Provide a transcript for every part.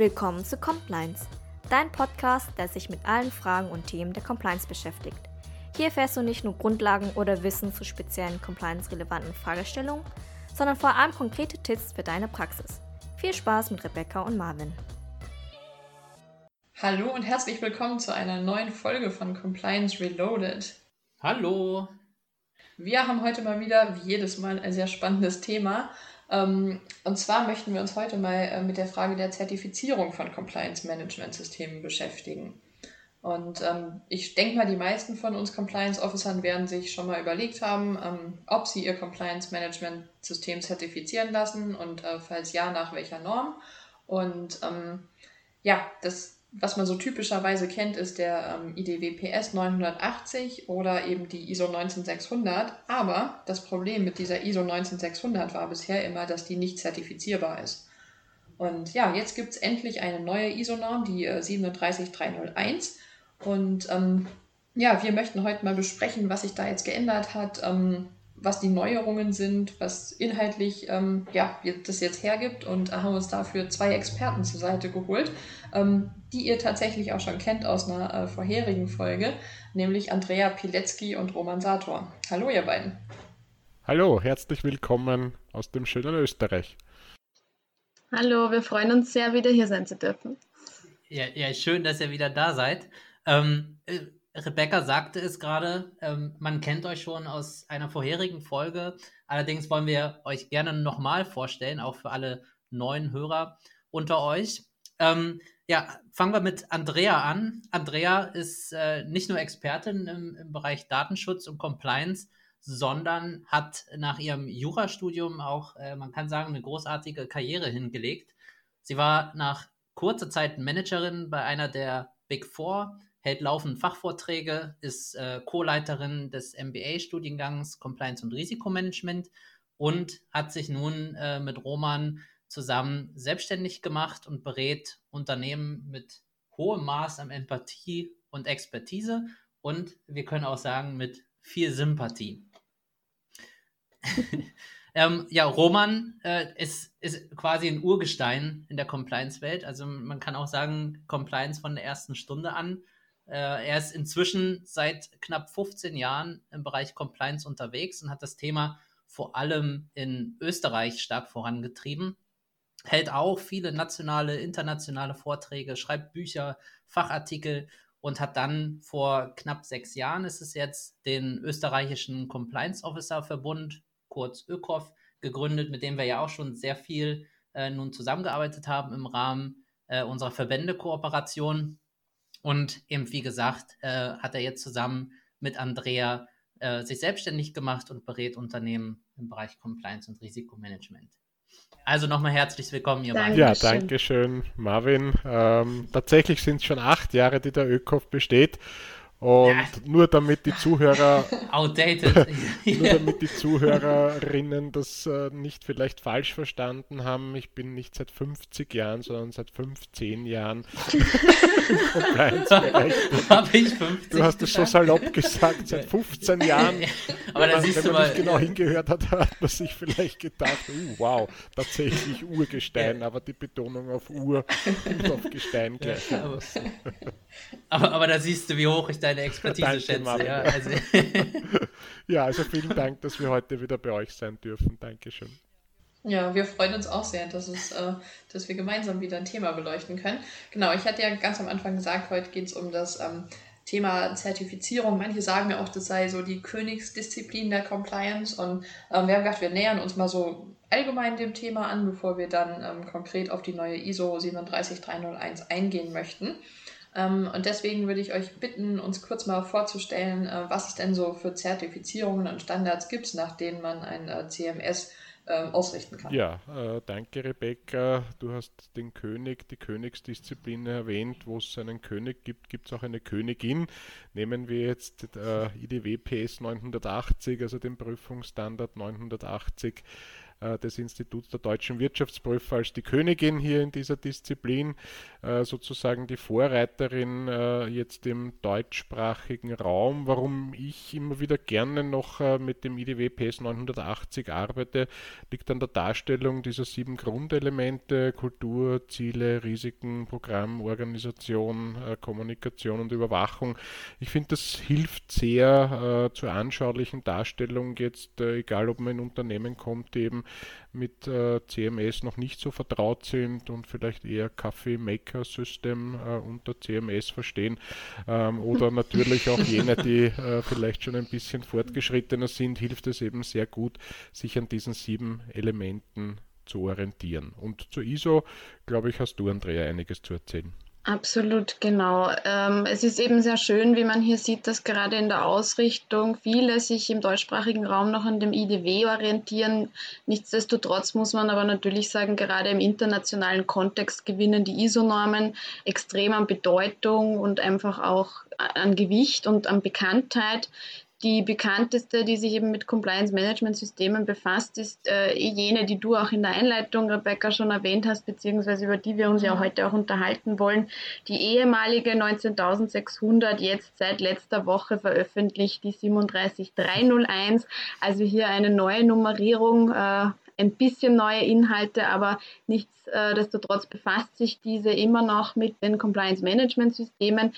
Willkommen zu Compliance, dein Podcast, der sich mit allen Fragen und Themen der Compliance beschäftigt. Hier erfährst du nicht nur Grundlagen oder Wissen zu speziellen compliance-relevanten Fragestellungen, sondern vor allem konkrete Tipps für deine Praxis. Viel Spaß mit Rebecca und Marvin. Hallo und herzlich willkommen zu einer neuen Folge von Compliance Reloaded. Hallo. Wir haben heute mal wieder, wie jedes Mal, ein sehr spannendes Thema. Ähm, und zwar möchten wir uns heute mal äh, mit der Frage der Zertifizierung von Compliance Management Systemen beschäftigen. Und ähm, ich denke mal, die meisten von uns Compliance Officern werden sich schon mal überlegt haben, ähm, ob sie ihr Compliance Management System zertifizieren lassen und äh, falls ja, nach welcher Norm. Und ähm, ja, das was man so typischerweise kennt, ist der ähm, IDWPS 980 oder eben die ISO 19600. Aber das Problem mit dieser ISO 19600 war bisher immer, dass die nicht zertifizierbar ist. Und ja, jetzt gibt es endlich eine neue ISO-Norm, die äh, 37301. Und ähm, ja, wir möchten heute mal besprechen, was sich da jetzt geändert hat, ähm, was die Neuerungen sind, was inhaltlich ähm, ja, das jetzt hergibt und haben uns dafür zwei Experten zur Seite geholt, ähm, die ihr tatsächlich auch schon kennt aus einer äh, vorherigen Folge, nämlich Andrea Pilecki und Roman Sator. Hallo ihr beiden. Hallo, herzlich willkommen aus dem schönen Österreich. Hallo, wir freuen uns sehr, wieder hier sein zu dürfen. Ja, ja schön, dass ihr wieder da seid. Ähm, äh, Rebecca sagte es gerade, ähm, man kennt euch schon aus einer vorherigen Folge. Allerdings wollen wir euch gerne nochmal vorstellen, auch für alle neuen Hörer unter euch. Ähm, ja, fangen wir mit Andrea an. Andrea ist äh, nicht nur Expertin im, im, Bereich Datenschutz und Compliance, sondern hat nach ihrem Jurastudium auch, äh, man kann sagen, eine großartige Karriere hingelegt. Sie war nach kurzer Zeit Managerin bei einer der Big Four hält laufend Fachvorträge, ist äh, Co-Leiterin des MBA-Studiengangs Compliance und Risikomanagement und hat sich nun äh, mit Roman zusammen selbstständig gemacht und berät Unternehmen mit hohem Maß an Empathie und Expertise und wir können auch sagen mit viel Sympathie. ähm, ja, Roman äh, ist, ist quasi ein Urgestein in der Compliance-Welt. Also man kann auch sagen, Compliance von der ersten Stunde an er ist inzwischen seit knapp 15 Jahren im Bereich Compliance unterwegs und hat das Thema vor allem in Österreich stark vorangetrieben. Hält auch viele nationale, internationale Vorträge, schreibt Bücher, Fachartikel und hat dann vor knapp sechs Jahren ist es jetzt den österreichischen Compliance Officer Verbund, kurz ÖKOF, gegründet, mit dem wir ja auch schon sehr viel äh, nun zusammengearbeitet haben im Rahmen äh, unserer Verbändekooperation. Und eben, wie gesagt, äh, hat er jetzt zusammen mit Andrea äh, sich selbstständig gemacht und berät Unternehmen im Bereich Compliance und Risikomanagement. Also nochmal herzlich willkommen, ihr beiden. Ja, danke schön, Marvin. Ähm, tatsächlich sind es schon acht Jahre, die der ÖKOF besteht. Und ja. nur damit die Zuhörer outdated, nur damit die Zuhörerinnen das äh, nicht vielleicht falsch verstanden haben, ich bin nicht seit 50 Jahren, sondern seit 15 Jahren. Habe ich 50? Du hast es so salopp gesagt, seit 15 Jahren. Aber da siehst wenn man nicht genau hingehört hat, hat man sich vielleicht gedacht, uh, wow, tatsächlich Urgestein, aber die Betonung auf Ur und auf Gestein gleich. Ja, aber, aber, aber da siehst du, wie hoch ich da deine Expertise Danke, schätze. Ja also. ja, also vielen Dank, dass wir heute wieder bei euch sein dürfen. Dankeschön. Ja, wir freuen uns auch sehr, dass, es, äh, dass wir gemeinsam wieder ein Thema beleuchten können. Genau, ich hatte ja ganz am Anfang gesagt, heute geht es um das ähm, Thema Zertifizierung. Manche sagen ja auch, das sei so die Königsdisziplin der Compliance. Und ähm, wir haben gedacht, wir nähern uns mal so allgemein dem Thema an, bevor wir dann ähm, konkret auf die neue ISO 37301 eingehen möchten. Ähm, und deswegen würde ich euch bitten, uns kurz mal vorzustellen, äh, was es denn so für Zertifizierungen und Standards gibt, nach denen man ein äh, CMS ähm, ausrichten kann. Ja, äh, danke Rebecca. Du hast den König, die Königsdisziplin erwähnt. Wo es einen König gibt, gibt es auch eine Königin. Nehmen wir jetzt IDW PS 980, also den Prüfungsstandard 980 äh, des Instituts der deutschen Wirtschaftsprüfer als die Königin hier in dieser Disziplin, äh, sozusagen die Vorreiterin äh, jetzt im deutschsprachigen Raum. Warum ich immer wieder gerne noch mit dem IDW PS 980 arbeite, liegt an der Darstellung dieser sieben Grundelemente, Kultur, Ziele, Risiken, Programm, Organisation, Kommunikation und Überwachung. Ich finde, das hilft sehr zur anschaulichen Darstellung jetzt, egal ob man in Unternehmen kommt, eben mit äh, CMS noch nicht so vertraut sind und vielleicht eher Kaffee Maker System äh, unter CMS verstehen ähm, oder natürlich auch jene, die äh, vielleicht schon ein bisschen fortgeschrittener sind, hilft es eben sehr gut, sich an diesen sieben Elementen zu orientieren. Und zur ISO, glaube ich, hast du, Andrea, einiges zu erzählen. Absolut, genau. Ähm, es ist eben sehr schön, wie man hier sieht, dass gerade in der Ausrichtung viele sich im deutschsprachigen Raum noch an dem IDW orientieren. Nichtsdestotrotz muss man aber natürlich sagen, gerade im internationalen Kontext gewinnen die ISO-Normen extrem an Bedeutung und einfach auch an Gewicht und an Bekanntheit. Die bekannteste, die sich eben mit Compliance Management Systemen befasst, ist äh, jene, die du auch in der Einleitung, Rebecca, schon erwähnt hast, beziehungsweise über die wir uns ja mhm. heute auch unterhalten wollen. Die ehemalige 19600, jetzt seit letzter Woche veröffentlicht, die 37301. Also hier eine neue Nummerierung, äh, ein bisschen neue Inhalte, aber nichtsdestotrotz befasst sich diese immer noch mit den Compliance Management Systemen.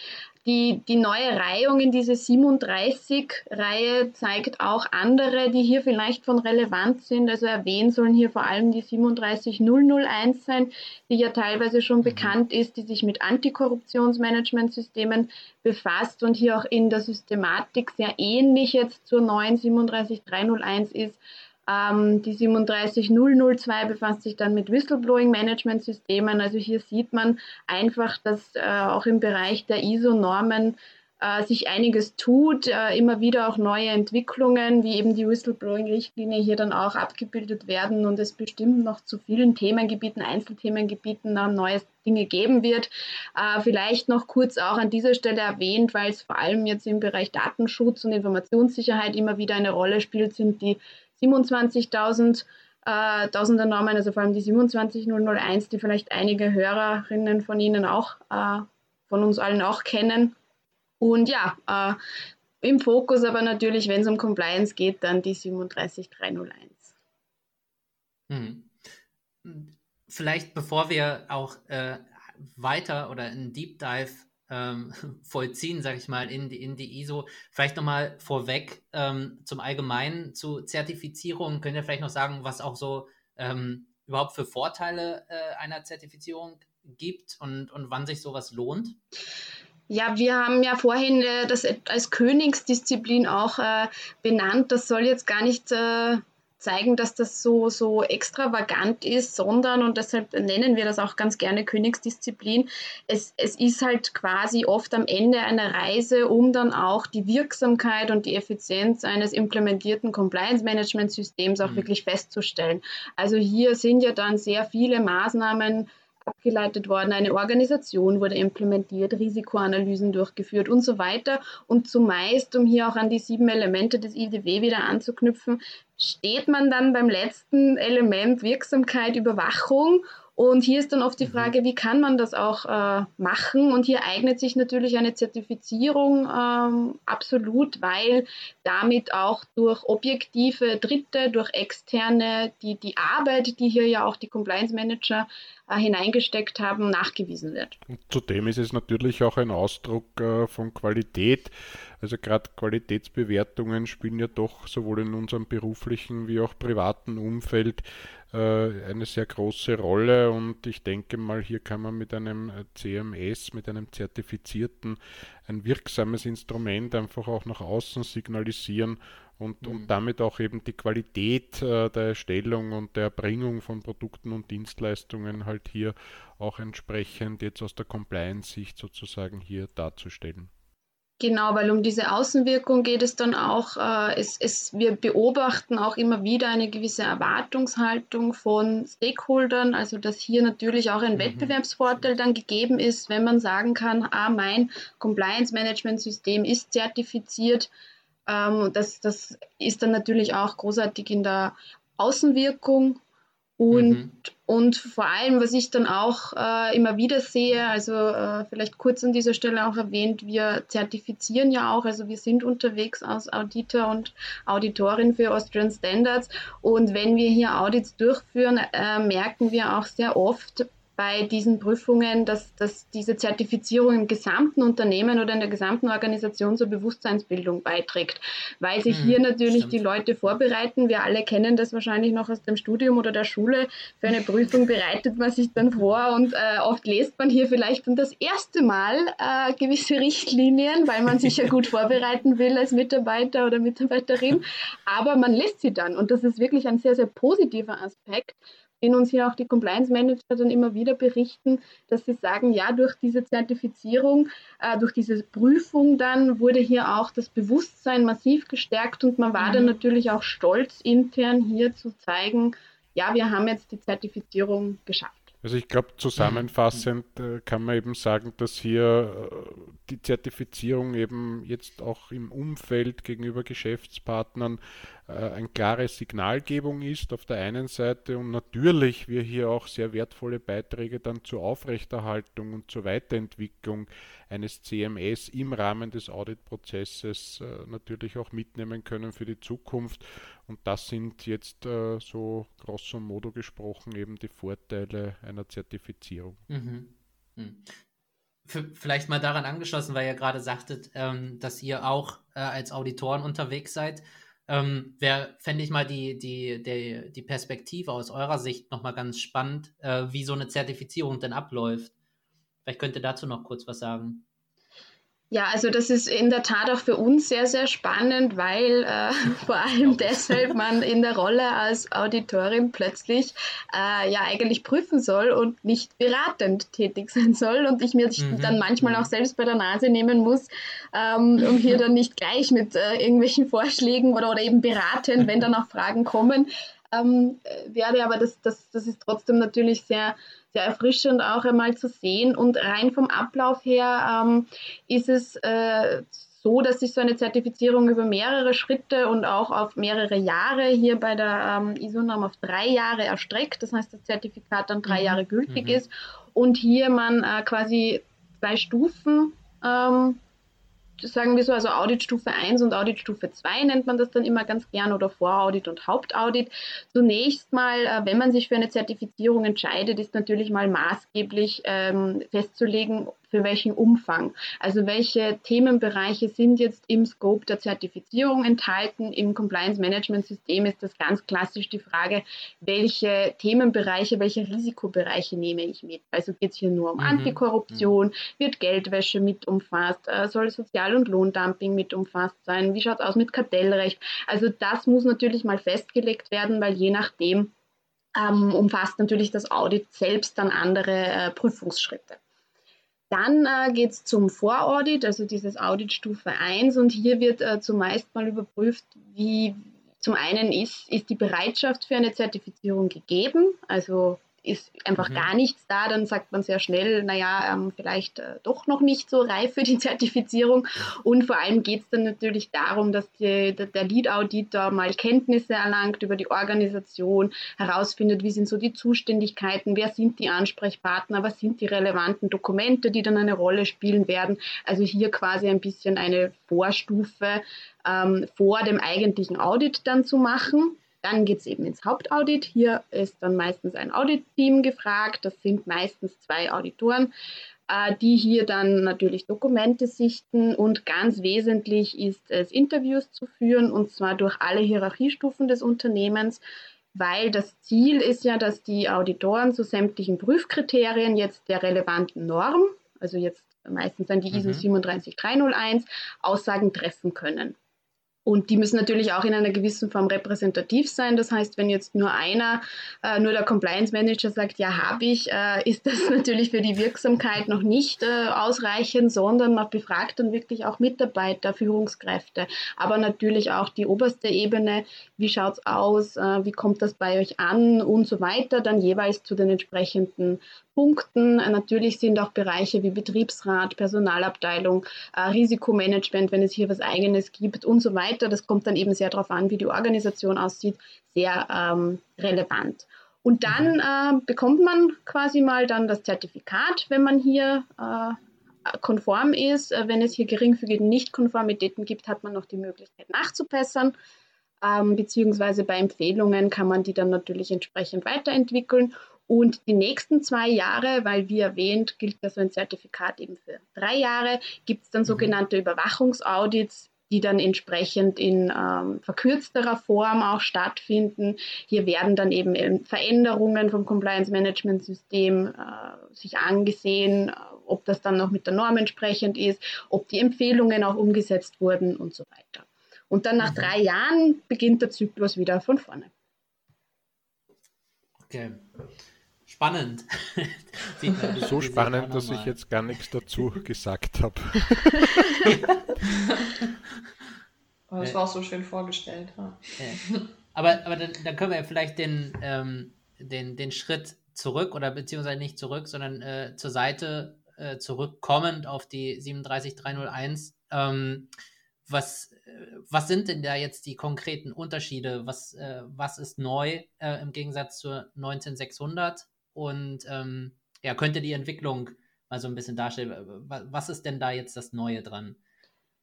Die, die neue Reihung in diese 37-Reihe zeigt auch andere, die hier vielleicht von Relevanz sind. Also erwähnen sollen hier vor allem die 37001 sein, die ja teilweise schon mhm. bekannt ist, die sich mit Antikorruptionsmanagementsystemen befasst und hier auch in der Systematik sehr ähnlich jetzt zur neuen 37301 ist. Ähm, die 37002 befasst sich dann mit Whistleblowing-Management-Systemen. Also hier sieht man einfach, dass äh, auch im Bereich der ISO-Normen äh, sich einiges tut, äh, immer wieder auch neue Entwicklungen, wie eben die Whistleblowing-Richtlinie hier dann auch abgebildet werden und es bestimmt noch zu vielen Themengebieten, Einzelthemengebieten noch neue Dinge geben wird. Äh, vielleicht noch kurz auch an dieser Stelle erwähnt, weil es vor allem jetzt im Bereich Datenschutz und Informationssicherheit immer wieder eine Rolle spielt, sind die 27.000 äh, Tausender Normen, also vor allem die 27001, die vielleicht einige Hörerinnen von Ihnen auch, äh, von uns allen auch kennen. Und ja, äh, im Fokus aber natürlich, wenn es um Compliance geht, dann die 37301. Hm. Vielleicht bevor wir auch äh, weiter oder in Deep Dive ähm, vollziehen, sage ich mal, in die, in die ISO. Vielleicht nochmal vorweg ähm, zum Allgemeinen zu Zertifizierung. Könnt ihr vielleicht noch sagen, was auch so ähm, überhaupt für Vorteile äh, einer Zertifizierung gibt und, und wann sich sowas lohnt? Ja, wir haben ja vorhin äh, das als Königsdisziplin auch äh, benannt. Das soll jetzt gar nicht äh, zeigen, dass das so, so extravagant ist, sondern, und deshalb nennen wir das auch ganz gerne Königsdisziplin, es, es ist halt quasi oft am Ende einer Reise, um dann auch die Wirksamkeit und die Effizienz eines implementierten Compliance-Management-Systems auch mhm. wirklich festzustellen. Also hier sind ja dann sehr viele Maßnahmen abgeleitet worden, eine Organisation wurde implementiert, Risikoanalysen durchgeführt und so weiter. Und zumeist, um hier auch an die sieben Elemente des IDW wieder anzuknüpfen, steht man dann beim letzten Element Wirksamkeit, Überwachung und hier ist dann oft die mhm. Frage, wie kann man das auch äh, machen? Und hier eignet sich natürlich eine Zertifizierung ähm, absolut, weil damit auch durch objektive Dritte, durch externe, die, die Arbeit, die hier ja auch die Compliance Manager äh, hineingesteckt haben, nachgewiesen wird. Und zudem ist es natürlich auch ein Ausdruck äh, von Qualität. Also gerade Qualitätsbewertungen spielen ja doch sowohl in unserem beruflichen wie auch privaten Umfeld äh, eine sehr große Rolle und ich denke mal, hier kann man mit einem CMS, mit einem zertifizierten, ein wirksames Instrument einfach auch nach außen signalisieren und, mhm. und damit auch eben die Qualität äh, der Erstellung und der Erbringung von Produkten und Dienstleistungen halt hier auch entsprechend jetzt aus der Compliance-Sicht sozusagen hier darzustellen. Genau, weil um diese Außenwirkung geht es dann auch. Äh, es, es, wir beobachten auch immer wieder eine gewisse Erwartungshaltung von Stakeholdern, also dass hier natürlich auch ein mhm. Wettbewerbsvorteil dann gegeben ist, wenn man sagen kann, ah, mein Compliance-Management-System ist zertifiziert. Ähm, das, das ist dann natürlich auch großartig in der Außenwirkung Und, mhm. und vor allem, was ich dann auch äh, immer wieder sehe, also äh, vielleicht kurz an dieser Stelle auch erwähnt, wir zertifizieren ja auch, also wir sind unterwegs als Auditor und Auditorin für Austrian Standards. Und wenn wir hier Audits durchführen, äh, merken wir auch sehr oft, bei diesen Prüfungen, dass, dass diese Zertifizierung im gesamten Unternehmen oder in der gesamten Organisation zur Bewusstseinsbildung beiträgt, weil sich mhm, hier natürlich stimmt. die Leute vorbereiten. Wir alle kennen das wahrscheinlich noch aus dem Studium oder der Schule. Für eine Prüfung bereitet man sich dann vor und äh, oft lest man hier vielleicht dann das erste Mal äh, gewisse Richtlinien, weil man sich ja gut vorbereiten will als Mitarbeiter oder Mitarbeiterin. Aber man lässt sie dann und das ist wirklich ein sehr, sehr positiver Aspekt in uns hier auch die Compliance Manager dann immer wieder berichten, dass sie sagen, ja, durch diese Zertifizierung, äh, durch diese Prüfung dann wurde hier auch das Bewusstsein massiv gestärkt und man war mhm. dann natürlich auch stolz intern hier zu zeigen, ja, wir haben jetzt die Zertifizierung geschafft. Also ich glaube, zusammenfassend äh, kann man eben sagen, dass hier äh, die Zertifizierung eben jetzt auch im Umfeld gegenüber Geschäftspartnern äh, eine klare Signalgebung ist auf der einen Seite und natürlich wir hier auch sehr wertvolle Beiträge dann zur Aufrechterhaltung und zur Weiterentwicklung eines CMS im Rahmen des Auditprozesses äh, natürlich auch mitnehmen können für die Zukunft. Und das sind jetzt äh, so grosso modo gesprochen eben die Vorteile einer Zertifizierung. Mhm. Mhm. Vielleicht mal daran angeschlossen, weil ihr gerade sagtet, ähm, dass ihr auch als Auditoren unterwegs seid. Ähm, Wäre, fände ich mal die, die, die, die Perspektive aus eurer Sicht nochmal ganz spannend, äh, wie so eine Zertifizierung denn abläuft. Vielleicht könnt ihr dazu noch kurz was sagen. Ja, also das ist in der Tat auch für uns sehr, sehr spannend, weil äh, vor allem deshalb man in der Rolle als Auditorin plötzlich äh, ja eigentlich prüfen soll und nicht beratend tätig sein soll und ich mir mhm. dann manchmal auch selbst bei der Nase nehmen muss, ähm, um hier dann nicht gleich mit äh, irgendwelchen Vorschlägen oder, oder eben beratend, wenn dann auch Fragen kommen, ähm, werde. Aber das, das, das ist trotzdem natürlich sehr sehr erfrischend auch einmal zu sehen. Und rein vom Ablauf her ähm, ist es äh, so, dass sich so eine Zertifizierung über mehrere Schritte und auch auf mehrere Jahre hier bei der ähm, ISO-Norm auf drei Jahre erstreckt. Das heißt, das Zertifikat dann drei mhm. Jahre gültig mhm. ist und hier man äh, quasi zwei Stufen ähm, sagen wir so, also Auditstufe 1 und Auditstufe 2 nennt man das dann immer ganz gern oder Voraudit und Hauptaudit. Zunächst mal, äh, wenn man sich für eine Zertifizierung entscheidet, ist natürlich mal maßgeblich ähm, festzulegen, für welchen Umfang. Also welche Themenbereiche sind jetzt im Scope der Zertifizierung enthalten. Im Compliance Management System ist das ganz klassisch die Frage, welche Themenbereiche, welche Risikobereiche nehme ich mit. Also geht es hier nur um mhm. Antikorruption, mhm. wird Geldwäsche mit umfasst, äh, soll Sozial- und Lohndumping mit umfasst sein, wie schaut es aus mit Kartellrecht. Also das muss natürlich mal festgelegt werden, weil je nachdem ähm, umfasst natürlich das Audit selbst dann andere äh, Prüfungsschritte. Dann äh, geht es zum Voraudit, also dieses Audit Stufe 1 und hier wird äh, zumeist mal überprüft, wie zum einen ist, ist die Bereitschaft für eine Zertifizierung gegeben, also ist einfach mhm. gar nichts da, dann sagt man sehr schnell, naja, ähm, vielleicht äh, doch noch nicht so reif für die Zertifizierung. Und vor allem geht es dann natürlich darum, dass die, der Lead-Auditor mal Kenntnisse erlangt über die Organisation, herausfindet, wie sind so die Zuständigkeiten, wer sind die Ansprechpartner, was sind die relevanten Dokumente, die dann eine Rolle spielen werden. Also hier quasi ein bisschen eine Vorstufe ähm, vor dem eigentlichen Audit dann zu machen. Dann geht es eben ins Hauptaudit. Hier ist dann meistens ein Audit-Team gefragt. Das sind meistens zwei Auditoren, äh, die hier dann natürlich Dokumente sichten. Und ganz wesentlich ist es, Interviews zu führen, und zwar durch alle Hierarchiestufen des Unternehmens weil das Ziel ist ja, dass die Auditoren zu sämtlichen Prüfkriterien jetzt der relevanten Norm, also jetzt meistens dann die ISO mhm. 37301, Aussagen treffen können. Und die müssen natürlich auch in einer gewissen Form repräsentativ sein. Das heißt, wenn jetzt nur einer, äh, nur der Compliance Manager sagt, ja, habe ich, äh, ist das natürlich für die Wirksamkeit noch nicht äh, ausreichend, sondern man befragt dann wirklich auch Mitarbeiter, Führungskräfte, aber natürlich auch die oberste Ebene. Wie schaut es aus? Äh, wie kommt das bei euch an? Und so weiter. Dann jeweils zu den entsprechenden Punkten. Natürlich sind auch Bereiche wie Betriebsrat, Personalabteilung, äh, Risikomanagement, wenn es hier was Eigenes gibt und so weiter. Das kommt dann eben sehr darauf an, wie die Organisation aussieht, sehr ähm, relevant. Und dann äh, bekommt man quasi mal dann das Zertifikat, wenn man hier äh, konform ist. Äh, wenn es hier geringfügige Nichtkonformitäten gibt, hat man noch die Möglichkeit nachzubessern. Ähm, beziehungsweise bei Empfehlungen kann man die dann natürlich entsprechend weiterentwickeln. Und die nächsten zwei Jahre, weil wie erwähnt, gilt ja so ein Zertifikat eben für drei Jahre, gibt es dann mhm. sogenannte Überwachungsaudits, die dann entsprechend in ähm, verkürzterer Form auch stattfinden. Hier werden dann eben ähm, Veränderungen vom Compliance Management System äh, sich angesehen, äh, ob das dann noch mit der Norm entsprechend ist, ob die Empfehlungen auch umgesetzt wurden und so weiter. Und dann nach mhm. drei Jahren beginnt der Zyklus wieder von vorne. Okay. Spannend. so spannend, dass ich jetzt gar nichts dazu gesagt habe. Aber das war auch so schön vorgestellt. Ja. Aber, aber dann, dann, können wir ja vielleicht den, ähm, den, den Schritt zurück oder beziehungsweise nicht zurück, sondern äh, zur Seite äh, zurückkommend auf die 37301. Ähm, was, was sind denn da jetzt die konkreten Unterschiede? Was, äh, was ist neu äh, im Gegensatz zur 19600? Und ähm, ja, könnte die Entwicklung mal so ein bisschen darstellen? Was ist denn da jetzt das Neue dran?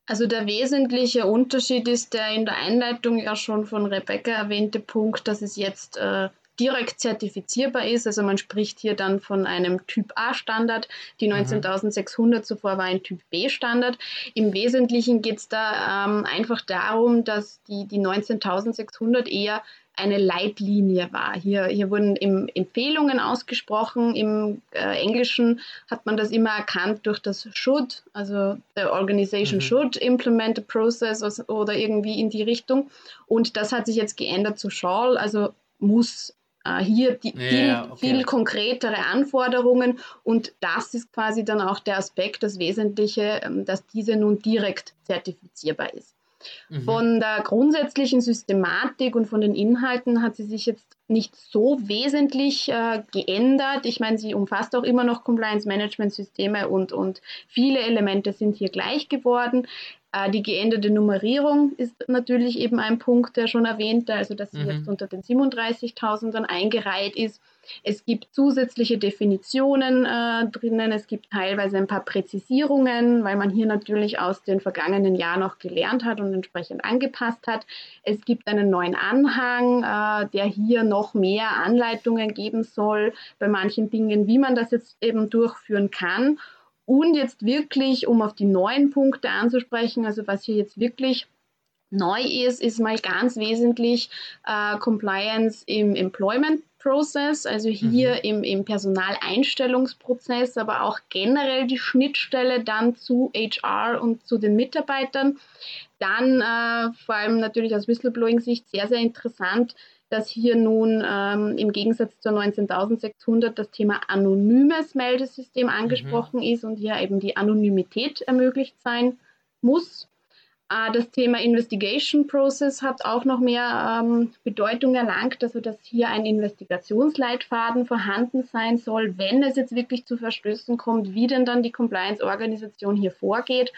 Also der wesentliche Unterschied ist der in der Einleitung ja schon von Rebecca erwähnte Punkt, dass es jetzt äh, direkt zertifizierbar ist. Also man spricht hier dann von einem Typ A-Standard. Die 19600 mhm. zuvor war ein Typ B-Standard. Im Wesentlichen geht es da ähm, einfach darum, dass die, die 19600 eher eine Leitlinie war. Hier, hier wurden Empfehlungen ausgesprochen. Im äh, Englischen hat man das immer erkannt durch das should, also the organization mhm. should implement a process oder irgendwie in die Richtung. Und das hat sich jetzt geändert zu shall, also muss hier die, ja, viel, okay. viel konkretere Anforderungen und das ist quasi dann auch der Aspekt, das Wesentliche, ähm, dass diese nun direkt zertifizierbar ist. Mhm. Von der grundsätzlichen Systematik und von den Inhalten hat sie sich jetzt nicht so wesentlich äh, geändert. Ich meine, sie umfasst auch immer noch Compliance-Management-Systeme und, und viele Elemente sind hier gleich geworden. Äh, die geänderte Nummerierung ist natürlich eben ein Punkt, der schon erwähnte, also dass sie mhm. jetzt unter den 37.000ern eingereiht ist. Es gibt zusätzliche Definitionen äh, drinnen, es gibt teilweise ein paar Präzisierungen, weil man hier natürlich aus den vergangenen Jahren noch gelernt hat und entsprechend angepasst hat. Es gibt einen neuen Anhang, äh, der hier noch mehr Anleitungen geben soll bei manchen Dingen, wie man das jetzt eben durchführen kann. Und jetzt wirklich, um auf die neuen Punkte anzusprechen, also was hier jetzt wirklich neu ist, ist mal ganz wesentlich äh, Compliance im Employment Process, also hier mhm. im, im Personaleinstellungsprozess, aber auch generell die Schnittstelle dann zu HR und zu den Mitarbeitern. Dann äh, vor allem natürlich aus Whistleblowing-Sicht sehr, sehr interessant, dass hier nun ähm, im Gegensatz zur 19.600 das Thema anonymes Meldesystem mhm. angesprochen mhm. ist und hier eben die Anonymität ermöglicht sein muss. Äh, das Thema Investigation Process hat auch noch mehr ähm, Bedeutung erlangt, also dass hier ein Investigationsleitfaden vorhanden sein soll, wenn es jetzt wirklich zu Verstößen kommt, wie denn dann die Compliance-Organisation hier vorgeht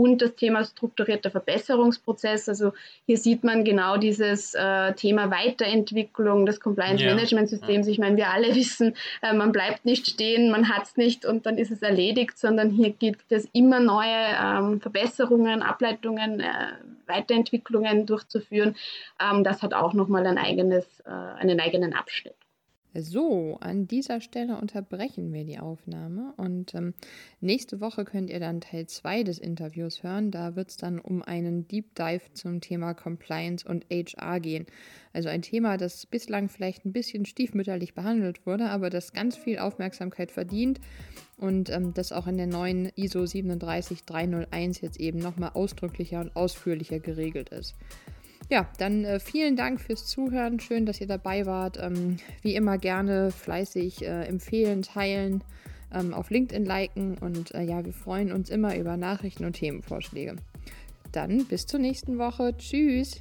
und das Thema strukturierter Verbesserungsprozess. Also hier sieht man genau dieses äh, Thema Weiterentwicklung des Compliance-Management-Systems. Ja. Ich meine, wir alle wissen, äh, man bleibt nicht stehen, man hat es nicht und dann ist es erledigt, sondern hier gibt es immer neue ähm, Verbesserungen, Ableitungen, äh, Weiterentwicklungen durchzuführen. Ähm, das hat auch nochmal ein eigenes, äh, einen eigenen Abschnitt. So, an dieser Stelle unterbrechen wir die Aufnahme und ähm, nächste Woche könnt ihr dann Teil 2 des Interviews hören. Da wird es dann um einen Deep Dive zum Thema Compliance und HR gehen. Also ein Thema, das bislang vielleicht ein bisschen stiefmütterlich behandelt wurde, aber das ganz viel Aufmerksamkeit verdient und ähm, das auch in der neuen ISO 37301 jetzt eben nochmal ausdrücklicher und ausführlicher geregelt ist. Ja, dann äh, vielen Dank fürs Zuhören. Schön, dass ihr dabei wart. Ähm, wie immer gerne fleißig äh, empfehlen, teilen, ähm, auf LinkedIn liken und äh, ja, wir freuen uns immer über Nachrichten und Themenvorschläge. Dann bis zur nächsten Woche. Tschüss.